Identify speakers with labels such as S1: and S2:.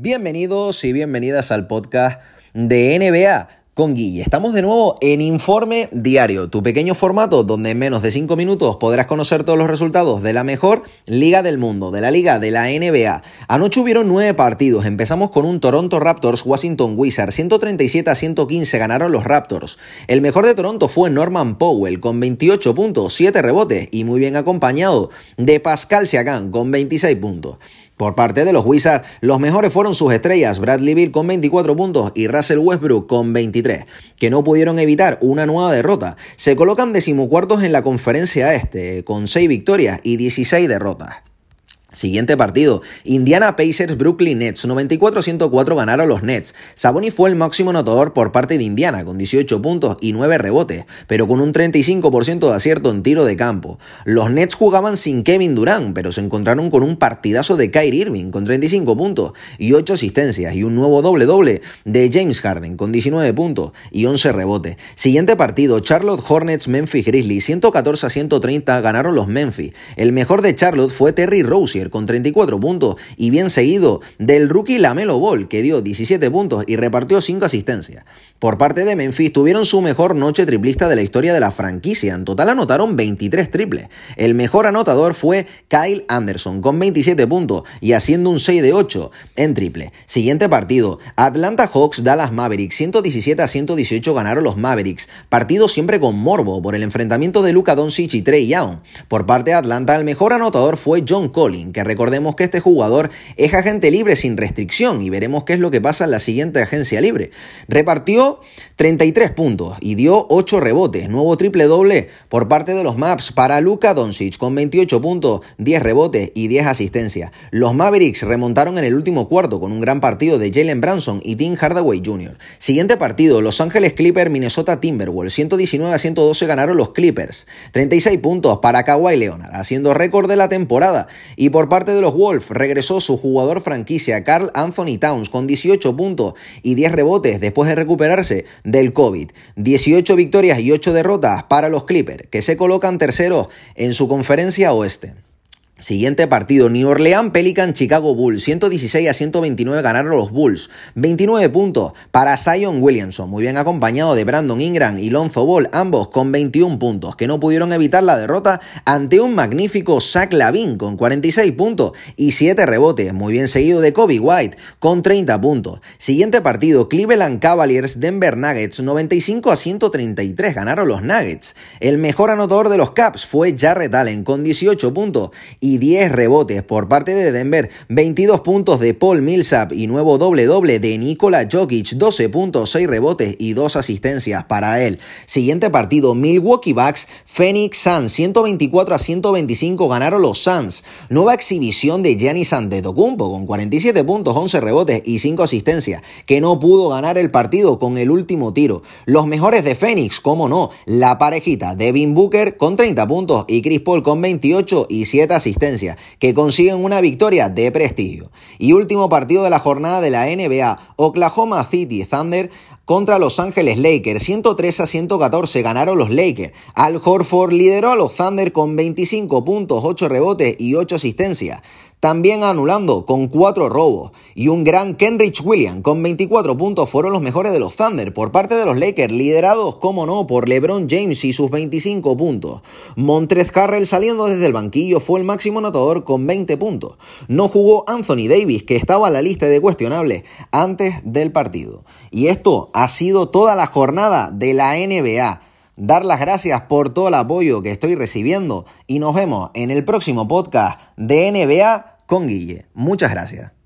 S1: Bienvenidos y bienvenidas al podcast de NBA con Guille. Estamos de nuevo en Informe Diario, tu pequeño formato donde en menos de 5 minutos podrás conocer todos los resultados de la mejor liga del mundo, de la liga de la NBA. Anoche hubieron 9 partidos. Empezamos con un Toronto Raptors Washington Wizards. 137 a 115 ganaron los Raptors. El mejor de Toronto fue Norman Powell con 28 puntos, 7 rebotes y muy bien acompañado de Pascal Siakam con 26 puntos. Por parte de los Wizards, los mejores fueron sus estrellas, Bradley Bill con 24 puntos y Russell Westbrook con 23, que no pudieron evitar una nueva derrota. Se colocan decimocuartos en la conferencia este, con 6 victorias y 16 derrotas. Siguiente partido, Indiana Pacers Brooklyn Nets, 94-104 ganaron los Nets. Sabonis fue el máximo anotador por parte de Indiana, con 18 puntos y 9 rebotes, pero con un 35% de acierto en tiro de campo. Los Nets jugaban sin Kevin Durant, pero se encontraron con un partidazo de Kyrie Irving, con 35 puntos y 8 asistencias, y un nuevo doble-doble de James Harden, con 19 puntos y 11 rebotes. Siguiente partido, Charlotte Hornets Memphis Grizzlies, 114-130 ganaron los Memphis. El mejor de Charlotte fue Terry Rose con 34 puntos y bien seguido del rookie Lamelo Ball que dio 17 puntos y repartió 5 asistencias. Por parte de Memphis tuvieron su mejor noche triplista de la historia de la franquicia, en total anotaron 23 triples. El mejor anotador fue Kyle Anderson con 27 puntos y haciendo un 6 de 8 en triple. Siguiente partido, Atlanta Hawks Dallas Mavericks 117 a 118 ganaron los Mavericks, partido siempre con morbo por el enfrentamiento de Luka Doncic y Trey Young. Por parte de Atlanta el mejor anotador fue John Collins que recordemos que este jugador es agente libre sin restricción y veremos qué es lo que pasa en la siguiente agencia libre. Repartió 33 puntos y dio 8 rebotes, nuevo triple doble por parte de los Maps para Luka Doncic con 28 puntos, 10 rebotes y 10 asistencias. Los Mavericks remontaron en el último cuarto con un gran partido de Jalen Branson y Tim Hardaway Jr. Siguiente partido, Los Ángeles Clippers Minnesota Timberwolves, 119 a 112 ganaron los Clippers, 36 puntos para Kawhi Leonard, haciendo récord de la temporada y parte de los Wolves regresó su jugador franquicia Carl Anthony Towns con 18 puntos y 10 rebotes después de recuperarse del COVID. 18 victorias y 8 derrotas para los Clippers, que se colocan terceros en su conferencia oeste. Siguiente partido, New Orleans Pelican Chicago Bulls, 116 a 129 ganaron los Bulls, 29 puntos para Zion Williamson, muy bien acompañado de Brandon Ingram y Lonzo Ball, ambos con 21 puntos, que no pudieron evitar la derrota ante un magnífico Zach Lavin con 46 puntos y 7 rebotes, muy bien seguido de Kobe White con 30 puntos. Siguiente partido, Cleveland Cavaliers Denver Nuggets, 95 a 133 ganaron los Nuggets. El mejor anotador de los Caps fue Jarrett Allen con 18 puntos 10 rebotes por parte de Denver, 22 puntos de Paul Millsap y nuevo doble doble de Nikola Jokic, 12 puntos, 6 rebotes y 2 asistencias para él. Siguiente partido, Milwaukee Bucks, Phoenix Suns, 124 a 125 ganaron los Suns. Nueva exhibición de Giannis Antetokounmpo con 47 puntos, 11 rebotes y 5 asistencias, que no pudo ganar el partido con el último tiro. Los mejores de Phoenix, como no, la parejita Devin Booker con 30 puntos y Chris Paul con 28 y 7 asistencias que consiguen una victoria de prestigio. Y último partido de la jornada de la NBA, Oklahoma City Thunder contra Los Ángeles Lakers. 103 a 114 ganaron los Lakers. Al Horford lideró a los Thunder con 25 puntos, 8 rebotes y 8 asistencias también anulando con cuatro robos. Y un gran Kenrich Williams con 24 puntos fueron los mejores de los Thunder por parte de los Lakers, liderados, como no, por LeBron James y sus 25 puntos. Montrez Harrell saliendo desde el banquillo fue el máximo anotador con 20 puntos. No jugó Anthony Davis, que estaba en la lista de cuestionables antes del partido. Y esto ha sido toda la jornada de la NBA dar las gracias por todo el apoyo que estoy recibiendo y nos vemos en el próximo podcast de NBA con Guille. Muchas gracias.